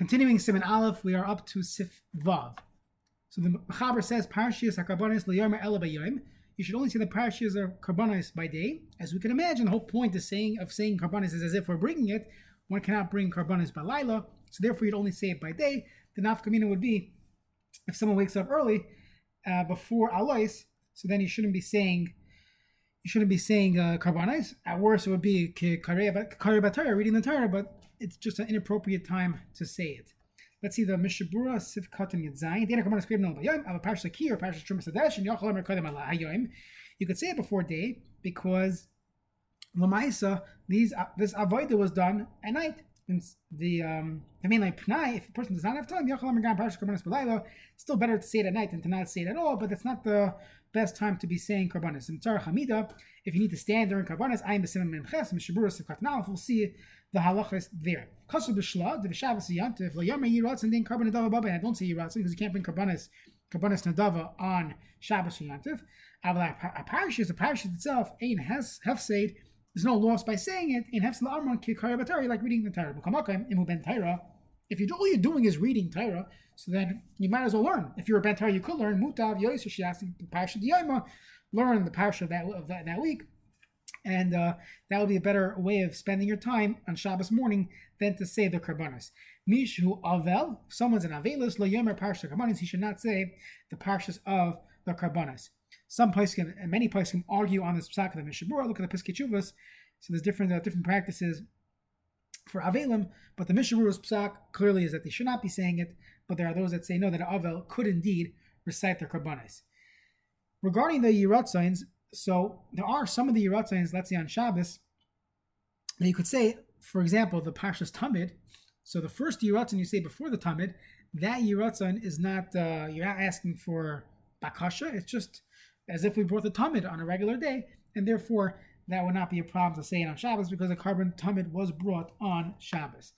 Continuing Siman Aleph, we are up to Sif Vav. So the Mechaber says, Parashiyas HaKarbanis L'Yomer Ela B'Yoim. You should only say the parashiyas are karbanis by day. As we can imagine, the whole point of saying of saying karbanis is as if we're bringing it. One cannot bring karbanis by laila, so therefore you'd only say it by day. The nafkamina would be if someone wakes up early uh, before alois, so then you shouldn't be saying you shouldn't be saying uh, karbanis. At worst, it would be kari reading the Torah, but it's just an inappropriate time to say it. Let's see the Mishnah Berurah Sivkat and Yadzayin. Dana Ava Parsha Parsha Adesh, and. You could say it before day because Lamaisa, these this avoida was done at night. The um, mean like Pnai, if a person does not have time, still better to say it at night than to not say it at all, but that's not the best time to be saying Karbanis. If you need to stand during Karbanis, I am Nalaf, we'll see the halachas there. Kasher the and I don't say yiratz because you can't bring karbanis, karbanis nadava on Shabbos yantiv. Aval a parish is a parish itself. Ein hefseid. There's no loss by saying it. In hefsel kikara batari, like reading the Torah. Ben Torah. If you all you're doing is reading Torah, so then you might as well learn. If you're a ben Torah, you could learn mutav yoyis shiasi the of the learn the parish of that of that, that week and uh, that would be a better way of spending your time on Shabbos morning than to say the karbanos. Mishu avel, if someone's an avelus, lo yomer parsha karbanos, he should not say the parshas of the karbanos. Some poskim and many poskim argue on this psak of the Mishnah Berurah. Look at the Piskei Teshuvos. So there's different uh, different practices for avelim, but the Mishnah Berurah's psak clearly is that they should not be saying it. But there are those that say no, that avel could indeed recite the karbanos. Regarding the Yirat signs, so there are some of the Yeratzins, let's say on Shabbos, that you could say, for example, the Parshas Tamid. So the first Yeratzin you say before the Tamid, that Yeratzin is not, uh, you're not asking for Bakasha, it's just as if we brought the Tamid on a regular day, and therefore that would not be a problem to say it on Shabbos because the carbon Tamid was brought on Shabbos.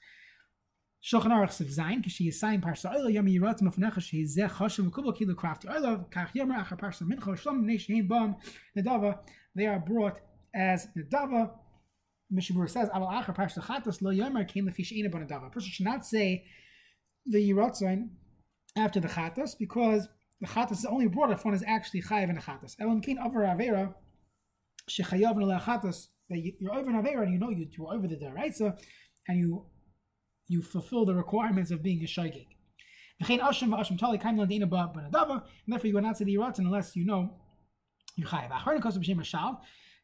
Shulchan Aruch Siv Zayin, Kishi Yisayin Parsha Yom Yirat Shehi Zeh Krafti Kach Yomer Achar Parsha Mincha Shlom Bam Nedava they are brought as Nedava Mishabur says Aval Achar Parsha Chatas Lo Yomer Kain Lefi Sheina Bon Nedava a person should not say the Yirat after the Chatas because the Chatas is only brought if one is actually Chayav in the Chatas Elam Kain Avar Avera Shechayav in the Chatas that you're over an Avera and you know you, you're over the right so and you you fulfill the requirements of being a shaygig. And therefore you will not say the Yiratzin unless you know you're chayav.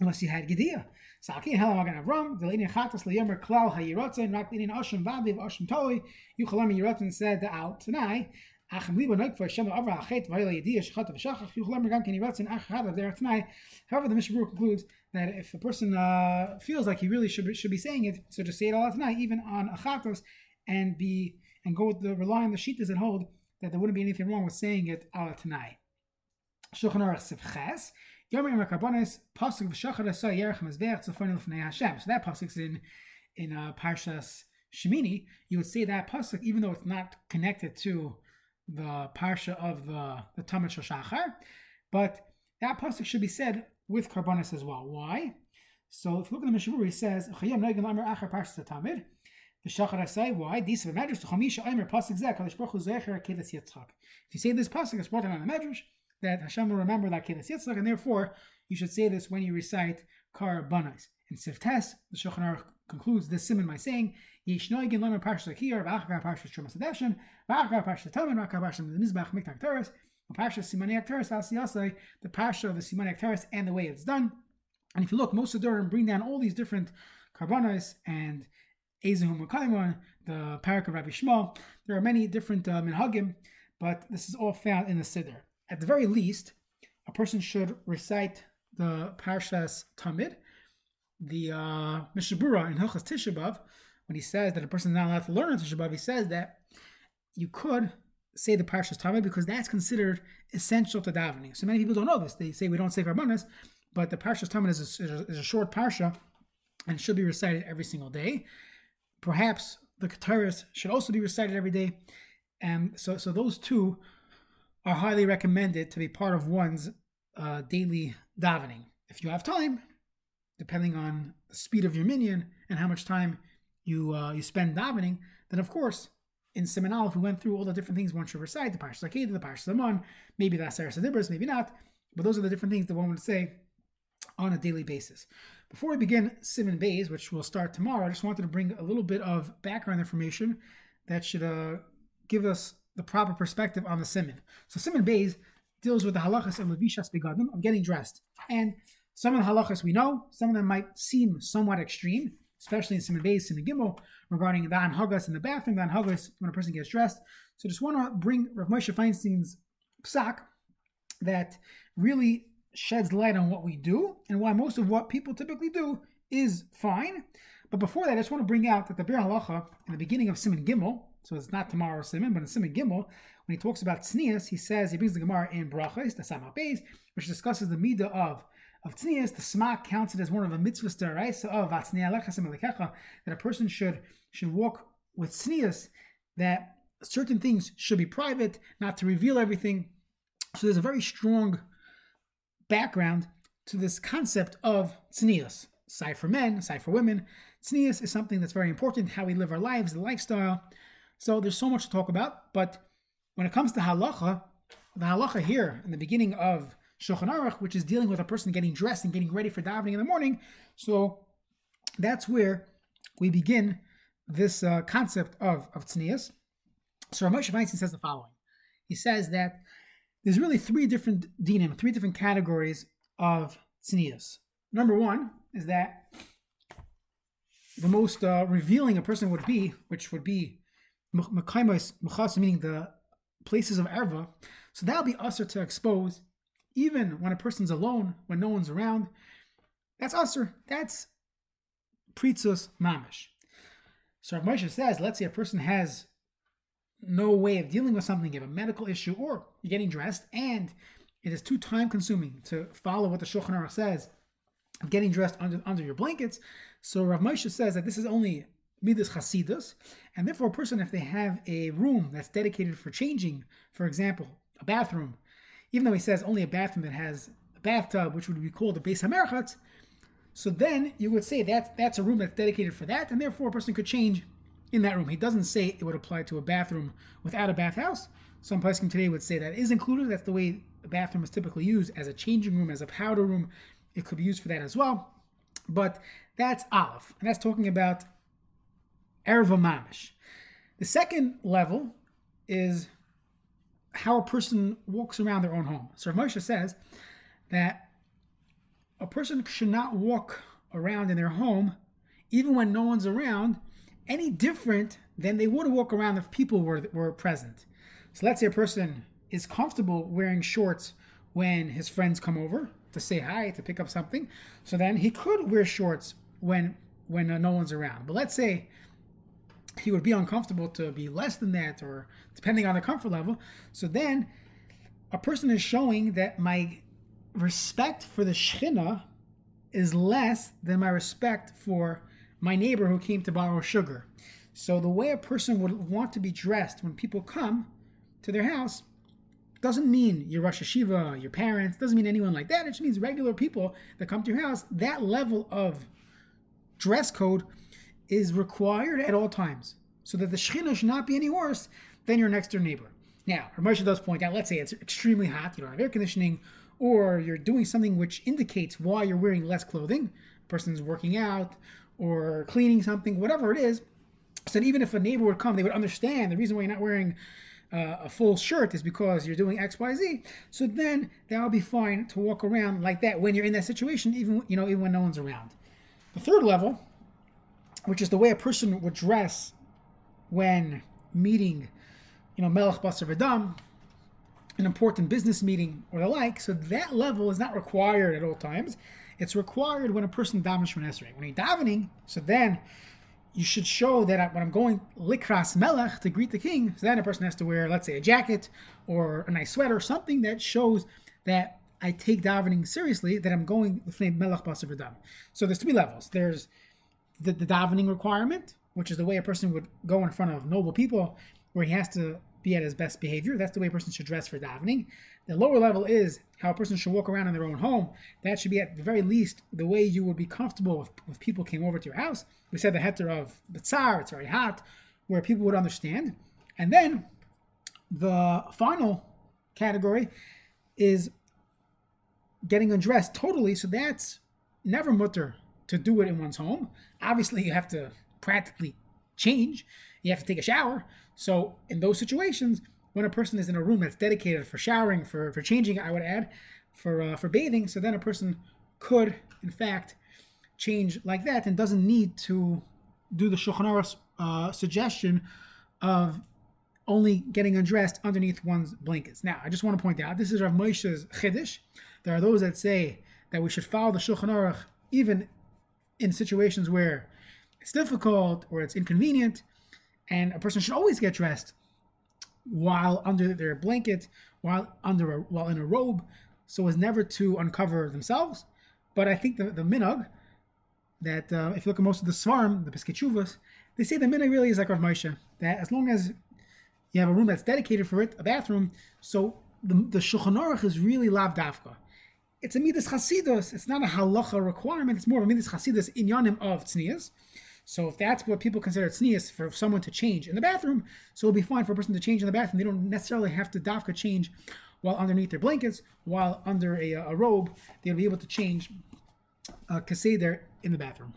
unless you had Gedia. Saki hela Magen Avraham, the lady chatas liyomer klal hayirotzen, rak linin oshim vadiv oshim toi, yuchalam yirotzen said out tonight. Achem liba noik for Hashem avra achet vayla yedia shechat of shachach yuchalam gam ken yirotzen achad there tonight. However, the Mishnah concludes that if a person uh, feels like he really should should be saying it, so just say it all tonight, even on achatos, and be and go with the rely on the shitas that hold that there wouldn't be anything wrong with saying it ala tonight. Yomer Karbonis pasuk v'shachar asa yerech mezbeach tzafon l'fnei Hashem. So that pasuk in in uh, Parshas Shemini. You would say that pasuk even though it's not connected to the parsha of the the Tamid Shachar, but that pasuk should be said with Karbonis as well. Why? So if you look at the Mishabur, he says Chayim Noigin Lamer Achar Parshas Tamid. The Shachar Asai, why? These of the Medrash, the Chamisha Aimer Pasuk Zeh. If you say this pasuk, it's brought down on the Medrash that Hashem will remember that Kedas Yitzchak, and therefore you should say this when you recite Kar Banais. In Siftes, the Shulchan Aruch concludes this simon by saying, Yishnoigin Lamer Parsha Akir, Vachgar Parsha Trumas Adeshin, Vachgar Parsha Taman, Vachgar Parsha Mizbach Miktak Teres, Parsha Simani Akteres Asiyasai, the Parsha of the Simani Akteres, and the way it's done. And if you look, most of Durham bring down all these different Karbanos and Ezehum Makaimon, the Parak of Rabbi Shmuel. There are many different uh, minhagim, but this is all found in the Siddur at the very least, a person should recite the Parshas Tamid, the uh, Mishnah Berurah in Hilchas Tishabav, when he says that a person is not allowed to learn on Tisha B'av, he says that you could say the Parshas Tamid because that's considered essential to davening. So many people don't know this. They say we don't say Karbanas, but the Parshas Tamid is a, is a short Parsha and should be recited every single day. Perhaps the Keteris should also be recited every day. And so, so those two are highly recommended to be part of one's uh, daily davening. If you have time, depending on the speed of your minion and how much time you uh, you spend davening, then of course in Siman Aleph we went through all the different things one should recite, the Parshas Akedah, the Parshas Zaman, maybe that's Aseres Hadibros, maybe not, but those are the different things that one would say on a daily basis. Before we begin Siman Beis, which will start tomorrow, I just wanted to bring a little bit of background information that should uh, give us the proper perspective on the Siman. So Siman Beis deals with the halachas of Levishas Begadim, of getting dressed. And some of the halachas we know, some of them might seem somewhat extreme, especially in Siman Beis, Siman Gimel, regarding the Anhagas in the bathroom, the Anhagas when a person gets dressed. So just want to bring Rav Moshe Feinstein's psak that really sheds light on what we do and why most of what people typically do is fine. But before that, I just want to bring out that the Biur Halacha in the beginning of Siman Gimel, so it's not tomorrow Siman, but in Siman Gimel, when he talks about tznias, he says he brings the Gemara in Brachos, the Samach Beis, which discusses the midah of of tznias. The Smak counts it as one of the mitzvahs deraisa oh, of that a person should should walk with tznias, that certain things should be private, not to reveal everything. So there's a very strong background to this concept of tznius. Side for men, side for women. Tznius is something that's very important, how we live our lives, the lifestyle. So there's so much to talk about. But when it comes to halacha, the halacha here in the beginning of Shulchan Aruch, which is dealing with a person getting dressed and getting ready for davening in the morning, so that's where we begin this uh, concept of of. So Ramesh Feinstein says the following. He says that there's really three different dinim, three different categories of tznius. Number one is that the most uh, revealing a person would be, which would be mechaimas meaning the places of erva. So that'll be usher to expose, even when a person's alone, when no one's around. That's usher. That's pritzus mamish. So Rav Moshe says, let's say a person has no way of dealing with something, you have a medical issue, or you're getting dressed, and it is too time consuming to follow what the Shulchan Aruch says, getting dressed under, under your blankets. So Rav Moshe says that this is only midas chasidus, and therefore a person, if they have a room that's dedicated for changing, for example, a bathroom, even though he says only a bathroom that has a bathtub, which would be called a base Hamerchatz, so then you would say that's that's a room that's dedicated for that, and therefore a person could change in that room. He doesn't say it would apply to a bathroom without a bathhouse. Some poskim today would say that is included. That's the way a bathroom is typically used as a changing room, as a powder room. It could be used for that as well. But that's Aleph, and that's talking about Erva Mamish. The second level is how a person walks around their own home. So Moshe says that a person should not walk around in their home even when no one's around any different than they would walk around if people were were present. So let's say a person is comfortable wearing shorts when his friends come over to say hi, to pick up something. So then he could wear shorts when when no one's around. But let's say he would be uncomfortable to be less than that or depending on the comfort level. So then a person is showing that my respect for the Shekhinah is less than my respect for my neighbor who came to borrow sugar. So the way a person would want to be dressed when people come to their house doesn't mean your Rosh Yeshiva, your parents, doesn't mean anyone like that. It just means regular people that come to your house. That level of dress code is required at all times so that the Shekhinah should not be any worse than your next door neighbor. Now, Ramesh does point out, let's say it's extremely hot, you don't have air conditioning, or you're doing something which indicates why you're wearing less clothing. A person's working out, or cleaning something, whatever it is, so that even if a neighbor would come, they would understand the reason why you're not wearing uh, a full shirt is because you're doing X, Y, Z. So then that would be fine to walk around like that when you're in that situation, even you know, even when no one's around. The third level, which is the way a person would dress when meeting, you know, Melech Basar V'Dam, an important business meeting or the like. So that level is not required at all times. It's required when a person davens from Esrei. When you're davening, so then you should show that when I'm going likras melech to greet the king, so then a person has to wear, let's say, a jacket or a nice sweater, or something that shows that I take davening seriously, that I'm going l'fnei melech v'dam. So there's three levels. There's the, the davening requirement, which is the way a person would go in front of noble people, where he has to be at his best behavior. That's the way a person should dress for davening. The lower level is how a person should walk around in their own home. That should be at the very least the way you would be comfortable if, people came over to your house. We said the heter of tsar, it's very hot, where people would understand. And then the final category is getting undressed totally. So that's never mutter to do it in one's home. Obviously, you have to practically change. You have to take a shower. So in those situations, when a person is in a room that's dedicated for showering, for, for changing, I would add, for uh, for bathing, so then a person could, in fact, change like that and doesn't need to do the Shulchan Aruch uh, suggestion of only getting undressed underneath one's blankets. Now, I just want to point out this is Rav Moshe's chiddush. There are those that say that we should follow the Shulchan Aruch even in situations where it's difficult or it's inconvenient, and a person should always get dressed while under their blanket, while under a, while in a robe, so as never to uncover themselves. But I think the the minhag that uh, if you look at most of the svarm, the Piskei they say the minhag really is like Rav Moshe that as long as you have a room that's dedicated for it, a bathroom, so the, the Shulchan Aruch is really lav dafka. It's a midas chasidus. It's not a halacha requirement. It's more of a midas chasidus inyanim of tznias. So if that's what people consider tznius for someone to change in the bathroom, so it'll be fine for a person to change in the bathroom. They don't necessarily have to dafka change while underneath their blankets, while under a, a robe, they'll be able to change uh, kaseder in the bathroom.